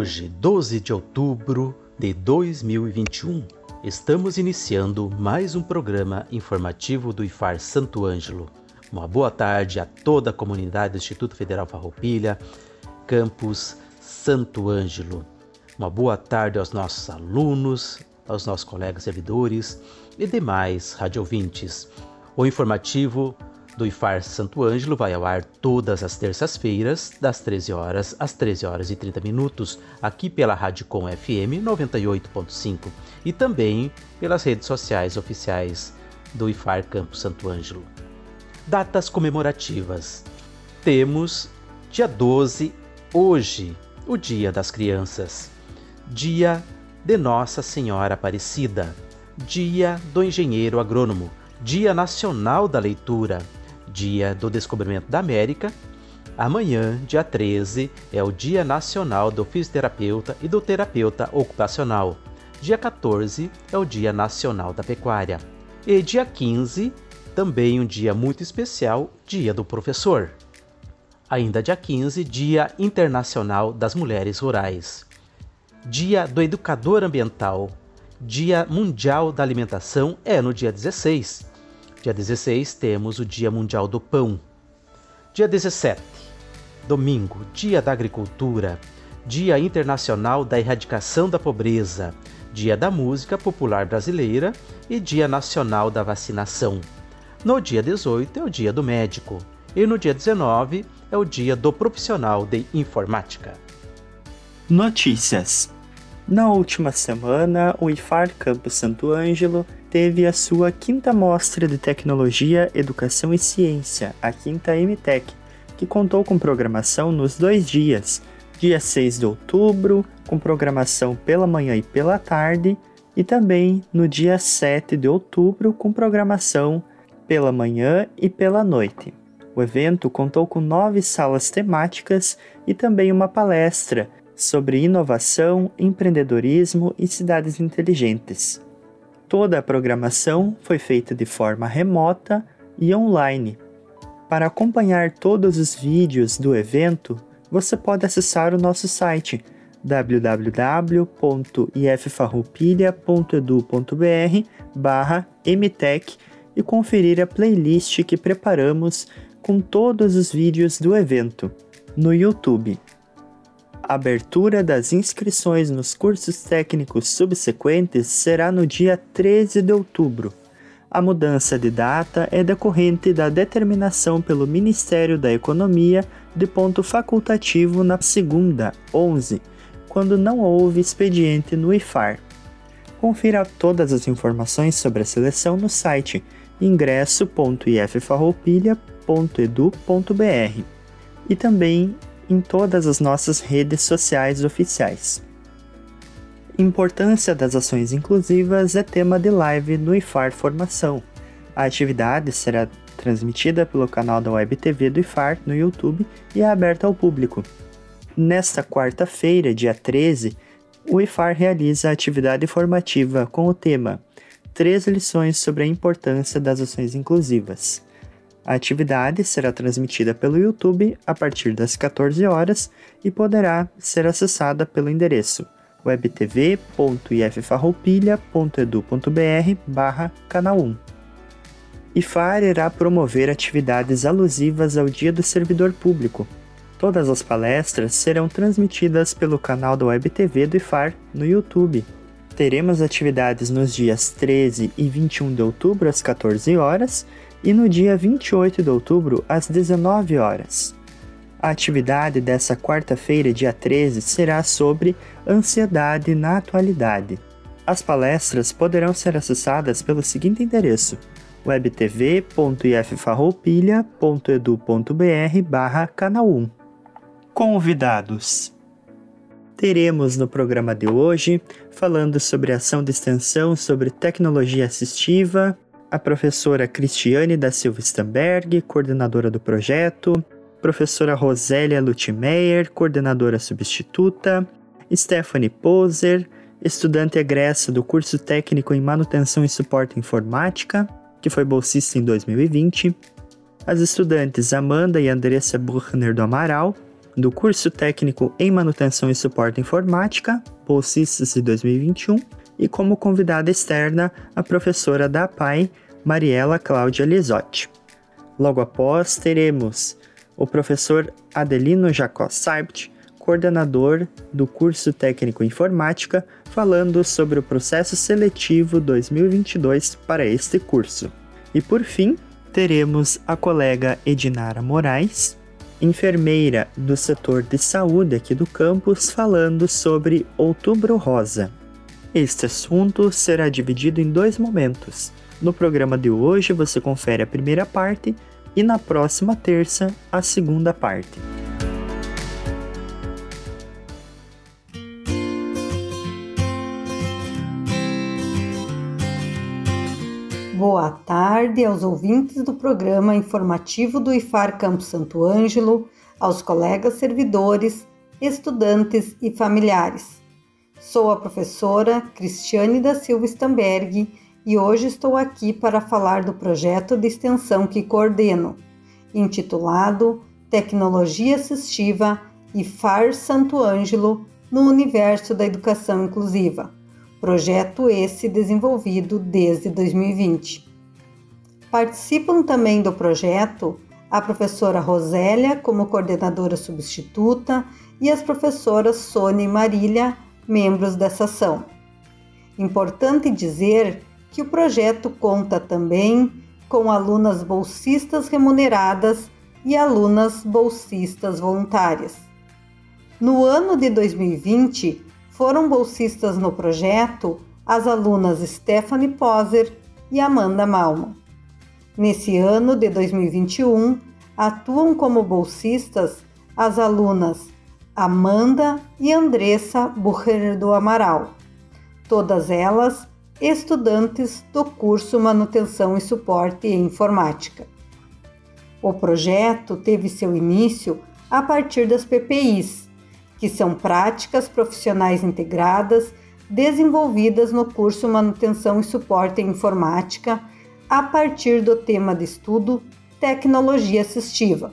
Hoje, 12 de outubro de 2021, estamos iniciando mais um programa informativo do IFAR Santo Ângelo. Uma boa tarde a toda a comunidade do Instituto Federal Farroupilha, campus Santo Ângelo. Uma boa tarde aos nossos alunos, aos nossos colegas servidores e demais radiovintes. O informativo do IFAR Santo Ângelo vai ao ar todas as terças-feiras, das 13 horas às 13 horas e 30 minutos, aqui pela Rádio Com FM 98.5 e também pelas redes sociais oficiais do IFAR Campo Santo Ângelo. Datas comemorativas. Temos dia 12, hoje, o Dia das Crianças. Dia de Nossa Senhora Aparecida. Dia do Engenheiro Agrônomo. Dia Nacional da Leitura dia do descobrimento da América. Amanhã, dia 13, é o Dia Nacional do Fisioterapeuta e do Terapeuta Ocupacional. Dia 14 é o Dia Nacional da Pecuária. E dia 15, também um dia muito especial, Dia do Professor. Ainda dia 15, Dia Internacional das Mulheres Rurais. Dia do Educador Ambiental. Dia Mundial da Alimentação é no dia 16. Dia 16 temos o Dia Mundial do Pão. Dia 17, domingo, Dia da Agricultura, Dia Internacional da Erradicação da Pobreza, Dia da Música Popular Brasileira e Dia Nacional da Vacinação. No dia 18 é o Dia do Médico e no dia 19 é o Dia do Profissional de Informática. Notícias. Na última semana, o IFAR Campo Santo Ângelo teve a sua quinta mostra de tecnologia, educação e ciência, a quinta MTech, que contou com programação nos dois dias, dia 6 de outubro, com programação pela manhã e pela tarde, e também no dia 7 de outubro, com programação pela manhã e pela noite. O evento contou com nove salas temáticas e também uma palestra sobre inovação, empreendedorismo e cidades inteligentes. Toda a programação foi feita de forma remota e online. Para acompanhar todos os vídeos do evento, você pode acessar o nosso site www.iffarroupilha.edu.br/mtech e conferir a playlist que preparamos com todos os vídeos do evento no YouTube abertura das inscrições nos cursos técnicos subsequentes será no dia 13 de outubro. A mudança de data é decorrente da determinação pelo Ministério da Economia de ponto facultativo na segunda, 11, quando não houve expediente no IFAR. Confira todas as informações sobre a seleção no site ingresso.iffarroupilha.edu.br e também em todas as nossas redes sociais oficiais. Importância das ações inclusivas é tema de live no IFAR Formação. A atividade será transmitida pelo canal da Web TV do IFAR no YouTube e é aberta ao público. Nesta quarta-feira, dia 13, o IFAR realiza a atividade formativa com o tema Três lições sobre a importância das ações inclusivas. A atividade será transmitida pelo YouTube a partir das 14 horas e poderá ser acessada pelo endereço webtv.iffarroupilha.edu.br barra canal 1. IFAR irá promover atividades alusivas ao Dia do Servidor Público. Todas as palestras serão transmitidas pelo canal da WebTV do IFAR no YouTube. Teremos atividades nos dias 13 e 21 de outubro às 14 horas e no dia 28 de outubro, às 19 horas. A atividade dessa quarta-feira, dia 13, será sobre ansiedade na atualidade. As palestras poderão ser acessadas pelo seguinte endereço: webtv.iffarroupilha.edu.br barra canal 1. Convidados Teremos no programa de hoje, falando sobre ação de extensão sobre tecnologia assistiva, a professora Cristiane da Silva Stamberg, coordenadora do projeto, professora Rosélia Lutmeyer, coordenadora substituta, Stephanie Poser, estudante egressa do curso técnico em manutenção e suporte informática, que foi bolsista em 2020, as estudantes Amanda e Andressa Buchner do Amaral, do curso técnico em manutenção e suporte informática, bolsistas de 2021, e como convidada externa a professora da APAI, Mariela Cláudia Lisotti. Logo após, teremos o professor Adelino Jacó Saibt, coordenador do curso técnico Informática, falando sobre o processo seletivo 2022 para este curso. E por fim, teremos a colega Edinara Moraes, enfermeira do setor de saúde aqui do campus, falando sobre Outubro Rosa. Este assunto será dividido em dois momentos. No programa de hoje você confere a primeira parte e na próxima terça a segunda parte. Boa tarde aos ouvintes do programa informativo do IFAR Campo Santo Ângelo, aos colegas servidores, estudantes e familiares. Sou a professora Cristiane da Silva Stamberg e hoje estou aqui para falar do projeto de extensão que coordeno, intitulado Tecnologia Assistiva IFAR Santo Ângelo no Universo da Educação Inclusiva projeto esse desenvolvido desde 2020. Participam também do projeto a professora Rosélia como coordenadora substituta e as professoras Sônia e Marília, membros dessa ação. Importante dizer que o projeto conta também com alunas bolsistas remuneradas e alunas bolsistas voluntárias. No ano de 2020, foram bolsistas no projeto as alunas Stephanie Poser e Amanda Malman. Nesse ano de 2021, atuam como bolsistas as alunas Amanda e Andressa Bucher do Amaral, todas elas estudantes do curso Manutenção e Suporte em Informática. O projeto teve seu início a partir das PPIs, que são práticas profissionais integradas desenvolvidas no curso Manutenção e Suporte em Informática a partir do tema de estudo Tecnologia Assistiva,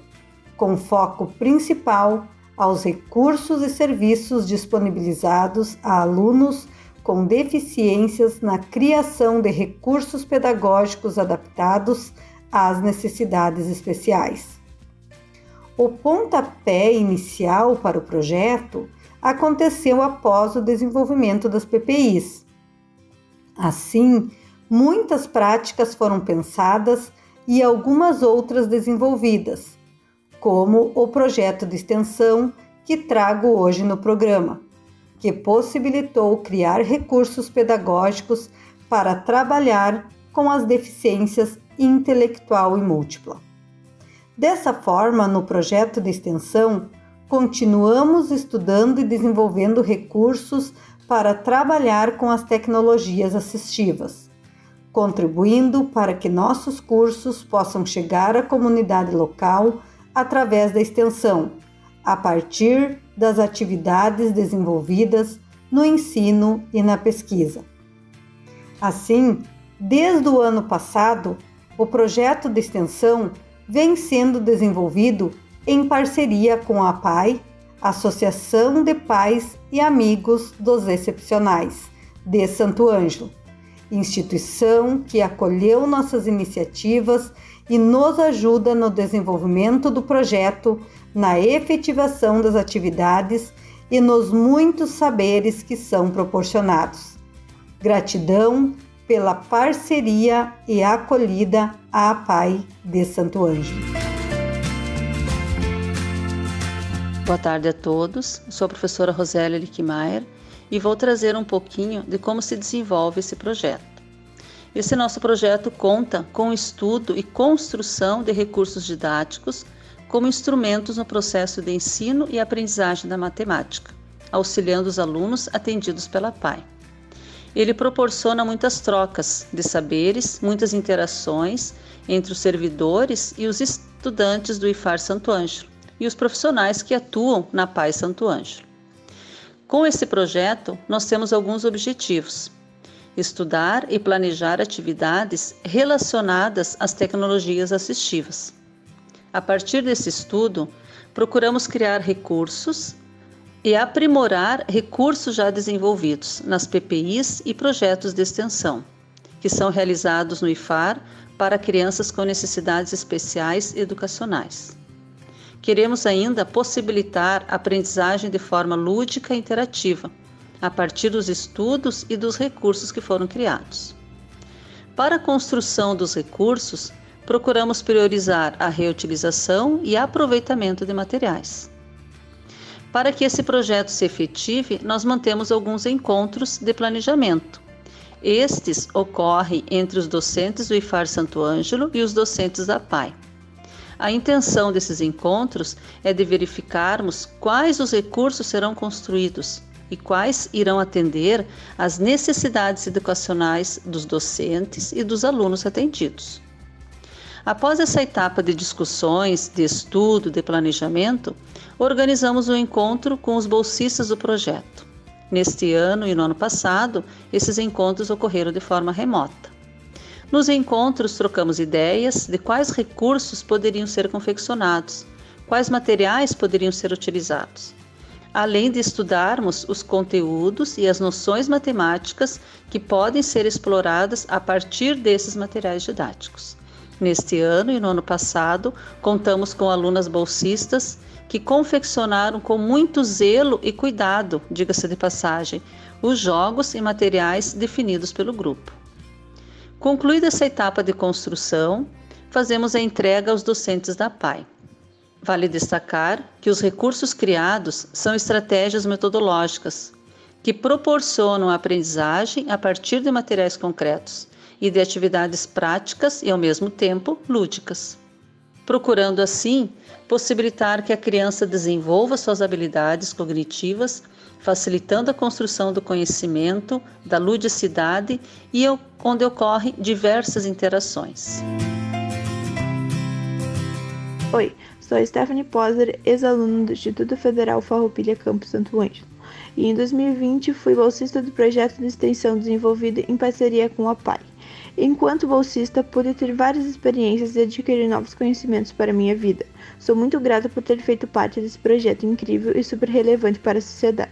com foco principal aos recursos e serviços disponibilizados a alunos com deficiências na criação de recursos pedagógicos adaptados às necessidades especiais. O pontapé inicial para o projeto aconteceu após o desenvolvimento das PPIs. Assim, muitas práticas foram pensadas e algumas outras desenvolvidas, como o projeto de extensão que trago hoje no programa, que possibilitou criar recursos pedagógicos para trabalhar com as deficiências intelectual e múltipla. Dessa forma, no projeto de extensão, continuamos estudando e desenvolvendo recursos para trabalhar com as tecnologias assistivas, contribuindo para que nossos cursos possam chegar à comunidade local através da extensão, a partir das atividades desenvolvidas no ensino e na pesquisa. Assim, desde o ano passado, o projeto de extensão vem sendo desenvolvido em parceria com a PAI, Associação de Pais e Amigos dos Excepcionais, de Santo Ângelo, instituição que acolheu nossas iniciativas e nos ajuda no desenvolvimento do projeto, na efetivação das atividades e nos muitos saberes que são proporcionados. Gratidão pela parceria e acolhida à Pai de Santo Ângelo. Boa tarde a todos. Sou a professora Rosélia Lickmaier e vou trazer um pouquinho de como se desenvolve esse projeto. Esse nosso projeto conta com o estudo e construção de recursos didáticos como instrumentos no processo de ensino e aprendizagem da matemática, auxiliando os alunos atendidos pela PAI. Ele proporciona muitas trocas de saberes, muitas interações entre os servidores e os estudantes do IFAR Santo Ângelo e os profissionais que atuam na PAI Santo Ângelo. Com esse projeto, nós temos alguns objetivos estudar e planejar atividades relacionadas às tecnologias assistivas. A partir desse estudo, procuramos criar recursos e aprimorar recursos já desenvolvidos nas PPIs e projetos de extensão, que são realizados no IFAR para crianças com necessidades especiais educacionais. Queremos ainda possibilitar a aprendizagem de forma lúdica e interativa a partir dos estudos e dos recursos que foram criados. Para a construção dos recursos, procuramos priorizar a reutilização e aproveitamento de materiais. Para que esse projeto se efetive, nós mantemos alguns encontros de planejamento. Estes ocorrem entre os docentes do IFAR Santo Ângelo e os docentes da PAI. A intenção desses encontros é de verificarmos quais os recursos serão construídos e quais irão atender às necessidades educacionais dos docentes e dos alunos atendidos. Após essa etapa de discussões, de estudo, de planejamento, organizamos um encontro com os bolsistas do projeto. Neste ano e no ano passado, esses encontros ocorreram de forma remota. Nos encontros, trocamos ideias de quais recursos poderiam ser confeccionados, quais materiais poderiam ser utilizados além de estudarmos os conteúdos e as noções matemáticas que podem ser exploradas a partir desses materiais didáticos. Neste ano e no ano passado, contamos com alunas bolsistas que confeccionaram com muito zelo e cuidado, diga-se de passagem, os jogos e materiais definidos pelo grupo. Concluída essa etapa de construção, fazemos a entrega aos docentes da PAI. Vale destacar que os recursos criados são estratégias metodológicas que proporcionam a aprendizagem a partir de materiais concretos e de atividades práticas e, ao mesmo tempo, lúdicas, procurando assim possibilitar que a criança desenvolva suas habilidades cognitivas, facilitando a construção do conhecimento, da ludicidade e onde ocorrem diversas interações. Oi, Sou Stephanie Poser, ex-aluna do Instituto Federal Farroupilha Campus Santo Ângelo, e em 2020 fui bolsista do projeto de extensão desenvolvido em parceria com a PAI. Enquanto bolsista, pude ter várias experiências e adquirir novos conhecimentos para minha vida. Sou muito grata por ter feito parte desse projeto incrível e super relevante para a sociedade,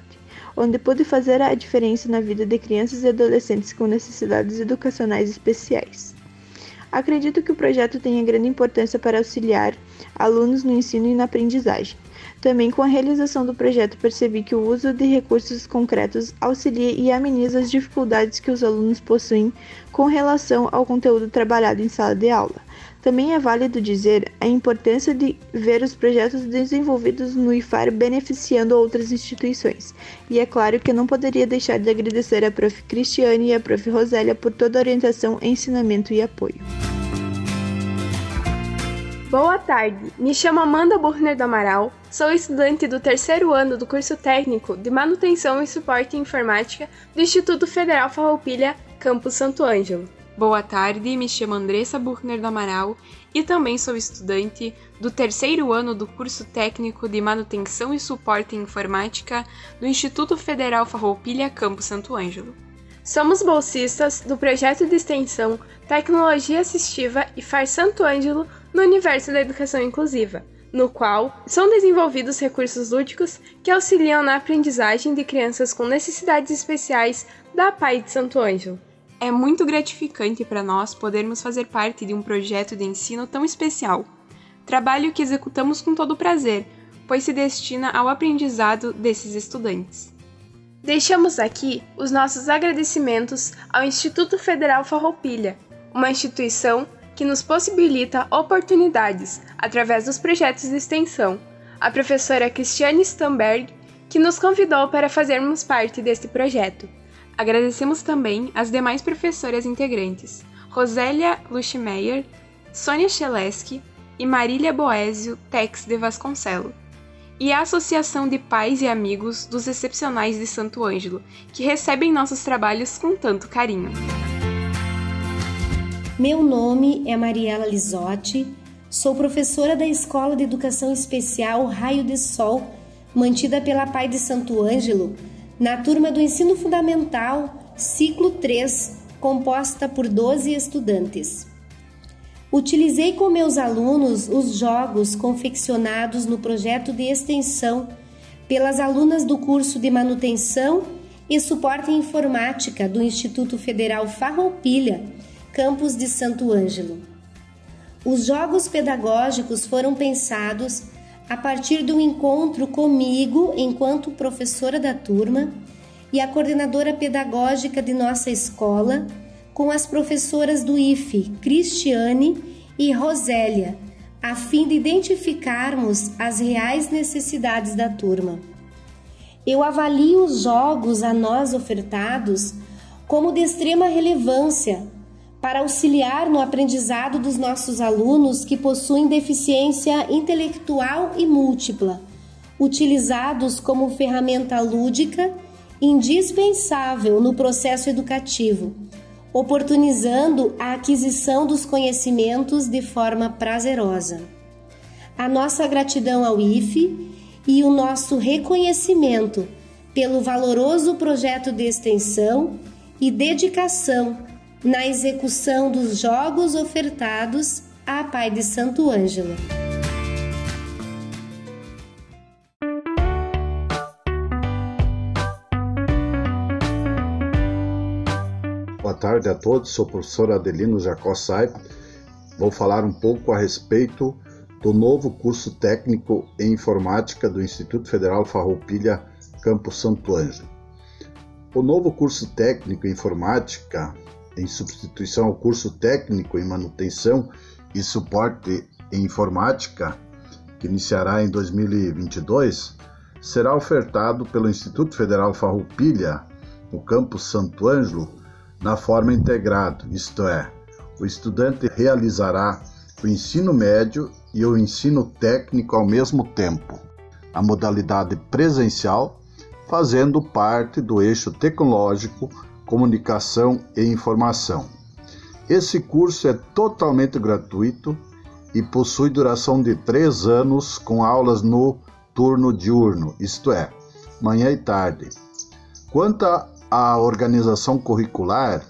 onde pude fazer a diferença na vida de crianças e adolescentes com necessidades educacionais especiais. Acredito que o projeto tenha grande importância para auxiliar alunos no ensino e na aprendizagem. Também com a realização do projeto percebi que o uso de recursos concretos auxilia e ameniza as dificuldades que os alunos possuem com relação ao conteúdo trabalhado em sala de aula. Também é válido dizer a importância de ver os projetos desenvolvidos no IFAR beneficiando outras instituições. E é claro que não poderia deixar de agradecer a Prof. Cristiane e a Prof. Rosélia por toda a orientação, ensinamento e apoio. Boa tarde, me chamo Amanda Burner do Amaral, sou estudante do terceiro ano do curso técnico de Manutenção e Suporte em Informática do Instituto Federal Farroupilha, Campus Santo Ângelo. Boa tarde, me chamo Andressa Buchner do Amaral e também sou estudante do terceiro ano do curso técnico de Manutenção e Suporte em Informática do Instituto Federal Farroupilha, Campo Santo Ângelo. Somos bolsistas do projeto de extensão Tecnologia Assistiva e Far Santo Ângelo no universo da educação inclusiva, no qual são desenvolvidos recursos lúdicos que auxiliam na aprendizagem de crianças com necessidades especiais da PAI de Santo Ângelo. É muito gratificante para nós podermos fazer parte de um projeto de ensino tão especial. Trabalho que executamos com todo prazer, pois se destina ao aprendizado desses estudantes. Deixamos aqui os nossos agradecimentos ao Instituto Federal Farroupilha, uma instituição que nos possibilita oportunidades através dos projetos de extensão, a professora Cristiane Stamberg, que nos convidou para fazermos parte deste projeto. Agradecemos também as demais professoras integrantes, Rosélia Luschmeyer, Sônia Cheleski e Marília Boésio Tex de Vasconcelo, e a Associação de Pais e Amigos dos Excepcionais de Santo Ângelo, que recebem nossos trabalhos com tanto carinho. Meu nome é Mariela Lisotti, sou professora da Escola de Educação Especial Raio de Sol, mantida pela Pai de Santo Ângelo, na turma do Ensino Fundamental, ciclo 3, composta por 12 estudantes. Utilizei com meus alunos os jogos confeccionados no projeto de extensão pelas alunas do curso de manutenção e suporte em informática do Instituto Federal Farroupilha, campus de Santo Ângelo. Os jogos pedagógicos foram pensados a partir do encontro comigo enquanto professora da turma e a coordenadora pedagógica de nossa escola, com as professoras do IFE, Cristiane e Rosélia, a fim de identificarmos as reais necessidades da turma. Eu avalio os jogos a nós ofertados como de extrema relevância para auxiliar no aprendizado dos nossos alunos que possuem deficiência intelectual e múltipla, utilizados como ferramenta lúdica indispensável no processo educativo, oportunizando a aquisição dos conhecimentos de forma prazerosa. A nossa gratidão ao IFE e o nosso reconhecimento pelo valoroso projeto de extensão e dedicação na execução dos jogos ofertados à Pai de Santo Ângelo. Boa tarde a todos, sou o professor Adelino Jacó Saip. Vou falar um pouco a respeito do novo curso técnico em informática do Instituto Federal Farroupilha, Campo Santo Ângelo. O novo curso técnico em informática, em substituição ao curso técnico em manutenção e suporte em informática, que iniciará em 2022, será ofertado pelo Instituto Federal Farroupilha, no campus Santo Ângelo, na forma integrado, isto é, o estudante realizará o ensino médio e o ensino técnico ao mesmo tempo, a modalidade presencial fazendo parte do eixo tecnológico, comunicação e informação. Esse curso é totalmente gratuito e possui duração de três anos com aulas no turno diurno, isto é, manhã e tarde. Quanto a organização curricular,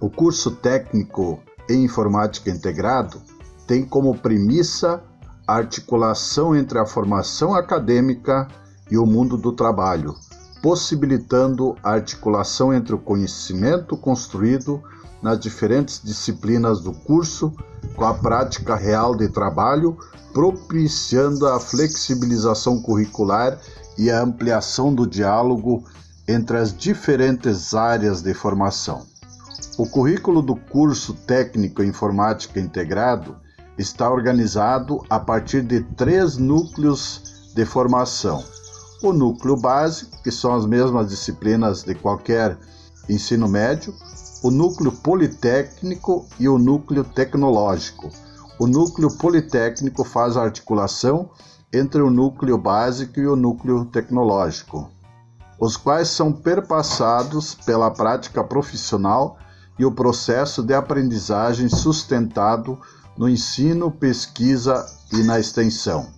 o curso técnico em informática integrado tem como premissa a articulação entre a formação acadêmica e o mundo do trabalho, possibilitando a articulação entre o conhecimento construído nas diferentes disciplinas do curso com a prática real de trabalho, propiciando a flexibilização curricular e a ampliação do diálogo entre as diferentes áreas de formação. O currículo do curso técnico Informática Integrado está organizado a partir de três núcleos de formação. O núcleo básico, que são as mesmas disciplinas de qualquer ensino médio, o núcleo politécnico e o núcleo tecnológico. O núcleo politécnico faz a articulação entre o núcleo básico e o núcleo tecnológico os quais são perpassados pela prática profissional e o processo de aprendizagem sustentado no ensino, pesquisa e na extensão.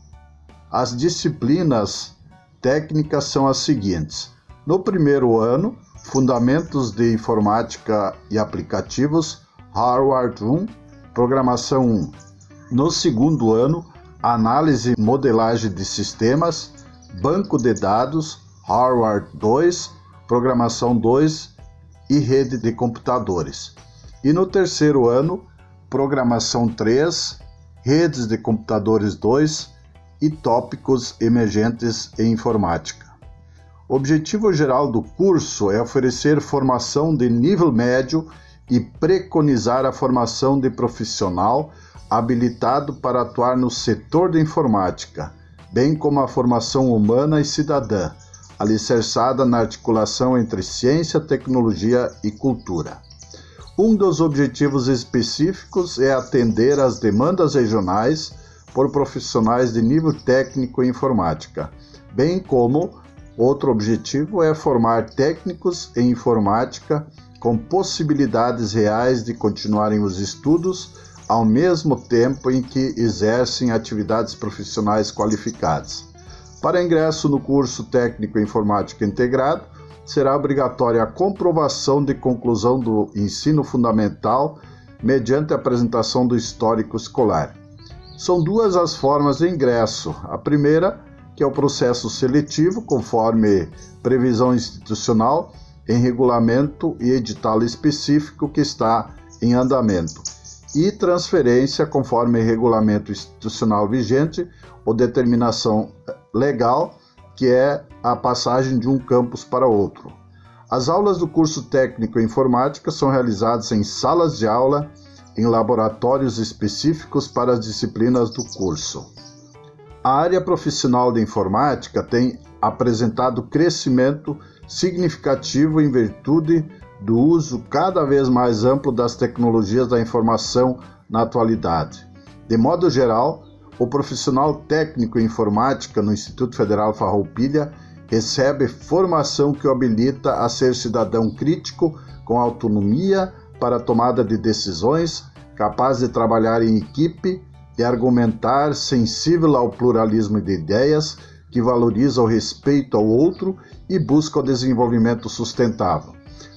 As disciplinas técnicas são as seguintes: no primeiro ano, Fundamentos de Informática e Aplicativos, Harvard 1, Programação 1. No segundo ano, Análise e Modelagem de Sistemas, Banco de Dados, Hardware 2, Programação 2 e Rede de Computadores. E no terceiro ano, Programação 3, Redes de Computadores 2 e Tópicos Emergentes em Informática. O objetivo geral do curso é oferecer formação de nível médio e preconizar a formação de profissional habilitado para atuar no setor da informática, bem como a formação humana e cidadã alicerçada na articulação entre ciência, tecnologia e cultura. Um dos objetivos específicos é atender às demandas regionais por profissionais de nível técnico em informática, bem como outro objetivo é formar técnicos em informática com possibilidades reais de continuarem os estudos ao mesmo tempo em que exercem atividades profissionais qualificadas. Para ingresso no curso técnico informática integrado, será obrigatória a comprovação de conclusão do ensino fundamental mediante a apresentação do histórico escolar. São duas as formas de ingresso. A primeira, que é o processo seletivo, conforme previsão institucional, em regulamento e edital específico que está em andamento, e transferência, conforme regulamento institucional vigente ou determinação legal que é a passagem de um campus para outro. As aulas do curso técnico em informática são realizadas em salas de aula, em laboratórios específicos para as disciplinas do curso. A área profissional de informática tem apresentado crescimento significativo em virtude do uso cada vez mais amplo das tecnologias da informação na atualidade. De modo geral, o profissional técnico em informática no Instituto Federal Farroupilha recebe formação que o habilita a ser cidadão crítico com autonomia para a tomada de decisões, capaz de trabalhar em equipe e argumentar, sensível ao pluralismo de ideias, que valoriza o respeito ao outro e busca o desenvolvimento sustentável.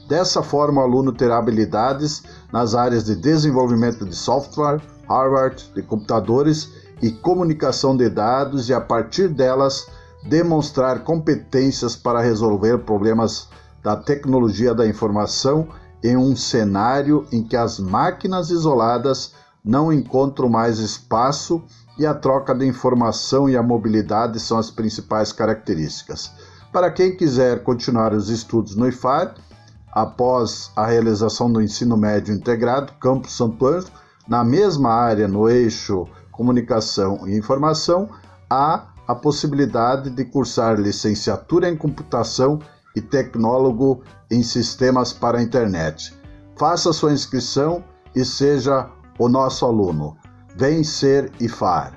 Dessa forma, o aluno terá habilidades nas áreas de desenvolvimento de software, hardware, de computadores e comunicação de dados e, a partir delas, demonstrar competências para resolver problemas da tecnologia da informação em um cenário em que as máquinas isoladas não encontram mais espaço e a troca de informação e a mobilidade são as principais características. Para quem quiser continuar os estudos no IFAR, após a realização do ensino médio integrado, Campus Santo Anjo, na mesma área no eixo comunicação e informação, há a possibilidade de cursar licenciatura em computação e tecnólogo em sistemas para a internet. Faça sua inscrição e seja o nosso aluno. Vem ser IFAR.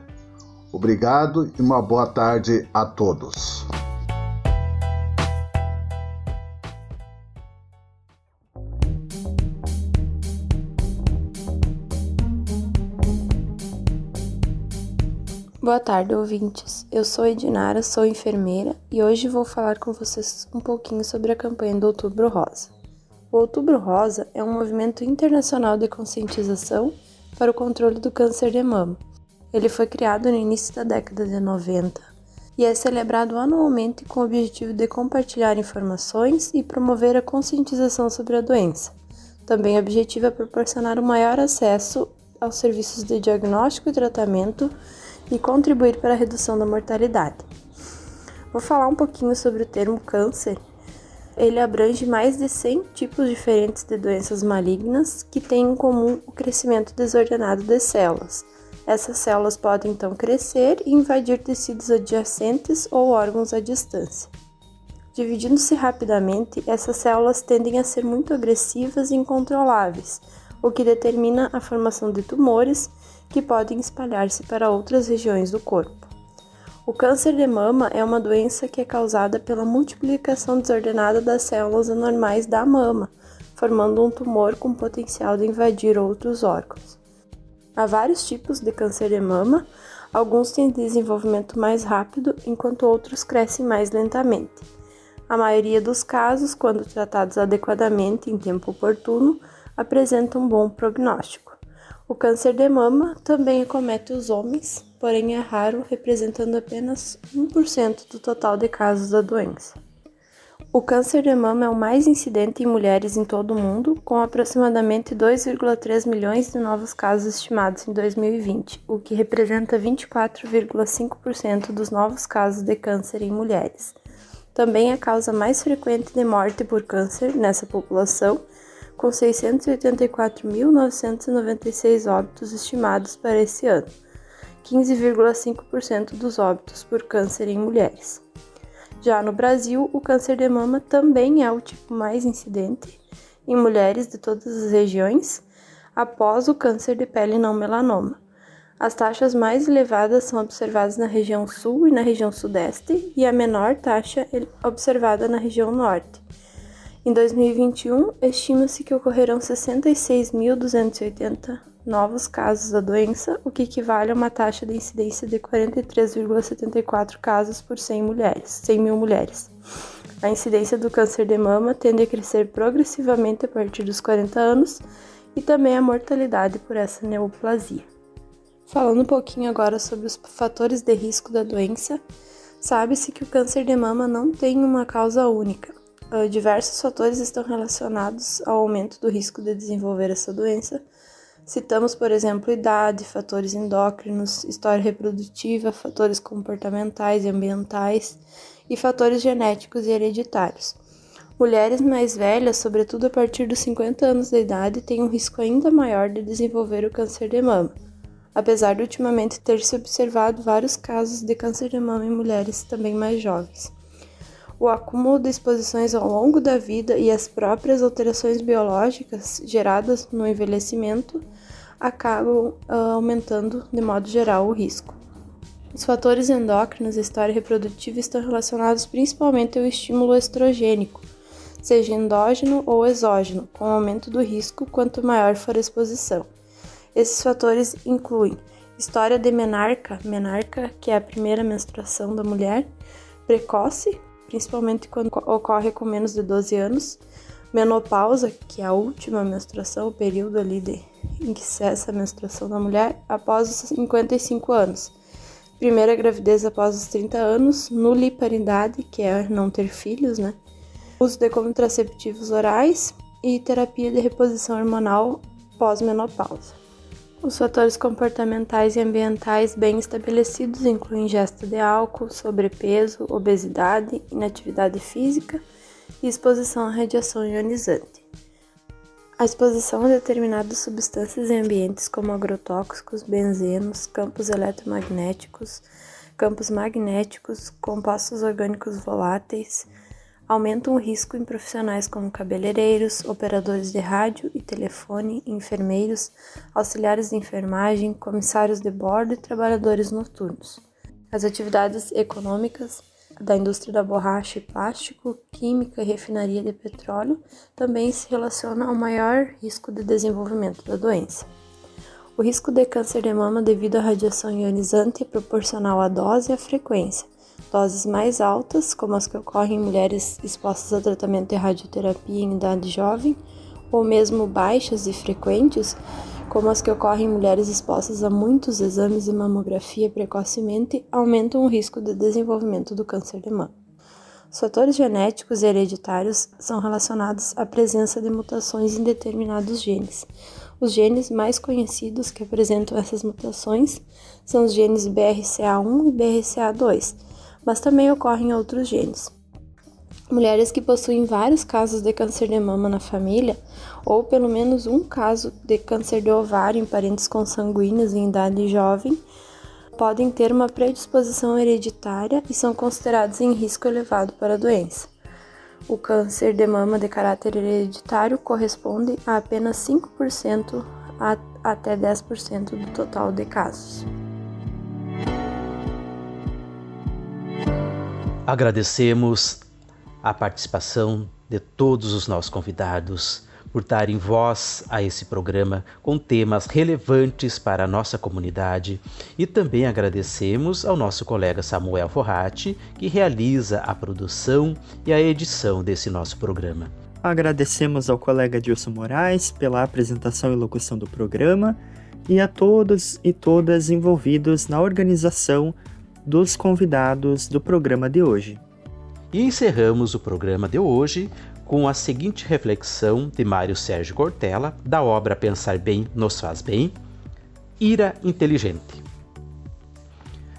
Obrigado e uma boa tarde a todos. Boa tarde, ouvintes. Eu sou Edinara, sou enfermeira e hoje vou falar com vocês um pouquinho sobre a campanha do Outubro Rosa. O Outubro Rosa é um movimento internacional de conscientização para o controle do câncer de mama. Ele foi criado no início da década de 90 e é celebrado anualmente com o objetivo de compartilhar informações e promover a conscientização sobre a doença. Também o objetivo é proporcionar um maior acesso aos serviços de diagnóstico e tratamento e contribuir para a redução da mortalidade. Vou falar um pouquinho sobre o termo câncer. Ele abrange mais de 100 tipos diferentes de doenças malignas que têm em comum o crescimento desordenado de células. Essas células podem então crescer e invadir tecidos adjacentes ou órgãos à distância. Dividindo-se rapidamente, essas células tendem a ser muito agressivas e incontroláveis, o que determina a formação de tumores que podem espalhar-se para outras regiões do corpo. O câncer de mama é uma doença que é causada pela multiplicação desordenada das células anormais da mama, formando um tumor com potencial de invadir outros órgãos. Há vários tipos de câncer de mama, alguns têm desenvolvimento mais rápido, enquanto outros crescem mais lentamente. A maioria dos casos, quando tratados adequadamente em tempo oportuno, apresentam um bom prognóstico. O câncer de mama também acomete os homens, porém é raro, representando apenas 1% do total de casos da doença. O câncer de mama é o mais incidente em mulheres em todo o mundo, com aproximadamente 2,3 milhões de novos casos estimados em 2020, o que representa 24,5% dos novos casos de câncer em mulheres. Também é a causa mais frequente de morte por câncer nessa população com 684.996 óbitos estimados para esse ano, 15,5% dos óbitos por câncer em mulheres. Já no Brasil, o câncer de mama também é o tipo mais incidente em mulheres de todas as regiões após o câncer de pele não melanoma. As taxas mais elevadas são observadas na região sul e na região sudeste, e a menor taxa é observada na região norte. Em 2021, estima-se que ocorrerão 66.280 novos casos da doença, o que equivale a uma taxa de incidência de 43,74 casos por 100 mulheres, 100 mil mulheres. A incidência do câncer de mama tende a crescer progressivamente a partir dos 40 anos e também a mortalidade por essa neoplasia. Falando um pouquinho agora sobre os fatores de risco da doença, sabe-se que o câncer de mama não tem uma causa única. Uh, diversos fatores estão relacionados ao aumento do risco de desenvolver essa doença. Citamos, por exemplo, idade, fatores endócrinos, história reprodutiva, fatores comportamentais e ambientais e fatores genéticos e hereditários. Mulheres mais velhas, sobretudo a partir dos 50 anos de idade, têm um risco ainda maior de desenvolver o câncer de mama, apesar de ultimamente ter se observado vários casos de câncer de mama em mulheres também mais jovens. O acúmulo de exposições ao longo da vida e as próprias alterações biológicas geradas no envelhecimento acabam uh, aumentando, de modo geral, o risco. Os fatores endócrinos e história reprodutiva estão relacionados principalmente ao estímulo estrogênico, seja endógeno ou exógeno, com aumento do risco quanto maior for a exposição. Esses fatores incluem história de menarca, menarca que é a primeira menstruação da mulher, precoce, principalmente quando ocorre com menos de 12 anos, menopausa, que é a última menstruação, o período ali de, em que cessa a menstruação da mulher, após os 55 anos. Primeira gravidez após os 30 anos, nuliparidade, que é não ter filhos, né? uso de contraceptivos orais e terapia de reposição hormonal pós-menopausa. Os fatores comportamentais e ambientais bem estabelecidos incluem ingesta de álcool, sobrepeso, obesidade, inatividade física e exposição à radiação ionizante. A exposição a determinadas substâncias em ambientes como agrotóxicos, benzenos, campos eletromagnéticos, campos magnéticos, compostos orgânicos voláteis, aumentam o risco em profissionais como cabeleireiros, operadores de rádio e telefone, enfermeiros, auxiliares de enfermagem, comissários de bordo e trabalhadores noturnos. As atividades econômicas da indústria da borracha e plástico, química e refinaria de petróleo também se relacionam ao maior risco de desenvolvimento da doença. O risco de câncer de mama devido à radiação ionizante é proporcional à dose e à frequência, Doses mais altas, como as que ocorrem em mulheres expostas a tratamento de radioterapia em idade jovem, ou mesmo baixas e frequentes, como as que ocorrem em mulheres expostas a muitos exames de mamografia precocemente, aumentam o risco de desenvolvimento do câncer de mama. Os fatores genéticos e hereditários são relacionados à presença de mutações em determinados genes. Os genes mais conhecidos que apresentam essas mutações são os genes BRCA1 e BRCA2, mas também ocorrem outros genes. Mulheres que possuem vários casos de câncer de mama na família, ou pelo menos um caso de câncer de ovário em parentes consanguíneos em idade jovem, podem ter uma predisposição hereditária e são considerados em risco elevado para a doença. O câncer de mama de caráter hereditário corresponde a apenas 5% a até 10% do total de casos. Agradecemos a participação de todos os nossos convidados por darem voz a esse programa com temas relevantes para a nossa comunidade e também agradecemos ao nosso colega Samuel Forratti, que realiza a produção e a edição desse nosso programa. Agradecemos ao colega Dilson Moraes pela apresentação e locução do programa e a todos e todas envolvidos na organização dos convidados do programa de hoje. E encerramos o programa de hoje com a seguinte reflexão de Mário Sérgio Cortella, da obra Pensar Bem Nos Faz Bem: Ira Inteligente.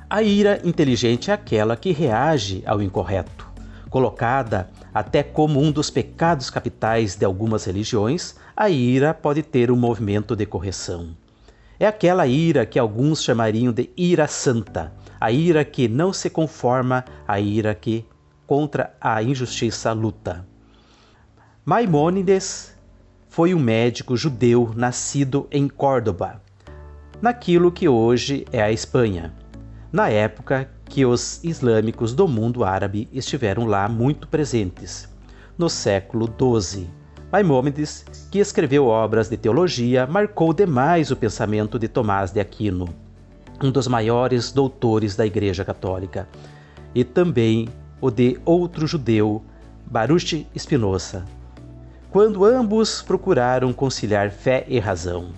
A ira inteligente é aquela que reage ao incorreto, colocada até como um dos pecados capitais de algumas religiões, a ira pode ter um movimento de correção. É aquela ira que alguns chamariam de ira santa, a ira que não se conforma, a ira que contra a injustiça luta. Maimônides foi um médico judeu nascido em Córdoba, naquilo que hoje é a Espanha, na época que os islâmicos do mundo árabe estiveram lá muito presentes, no século XII. Maimônides, que escreveu obras de teologia, marcou demais o pensamento de Tomás de Aquino, um dos maiores doutores da Igreja Católica, e também o de outro judeu, Baruch Spinoza, quando ambos procuraram conciliar fé e razão.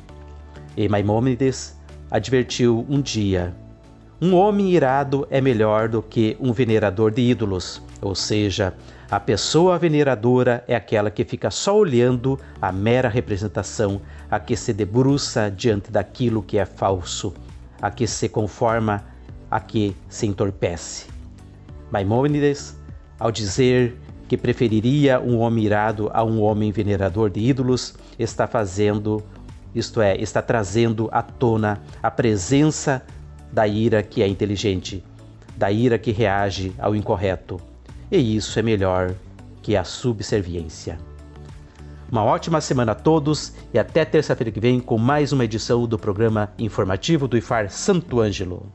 E Maimônides advertiu um dia: um homem irado é melhor do que um venerador de ídolos, ou seja, a pessoa veneradora é aquela que fica só olhando a mera representação, a que se debruça diante daquilo que é falso, a que se conforma, a que se entorpece. Maimônides, ao dizer que preferiria um homem irado a um homem venerador de ídolos, está fazendo, isto é, está trazendo à tona a presença da ira que é inteligente, da ira que reage ao incorreto. E isso é melhor que a subserviência. Uma ótima semana a todos e até terça-feira que vem com mais uma edição do programa informativo do IFAR Santo Ângelo.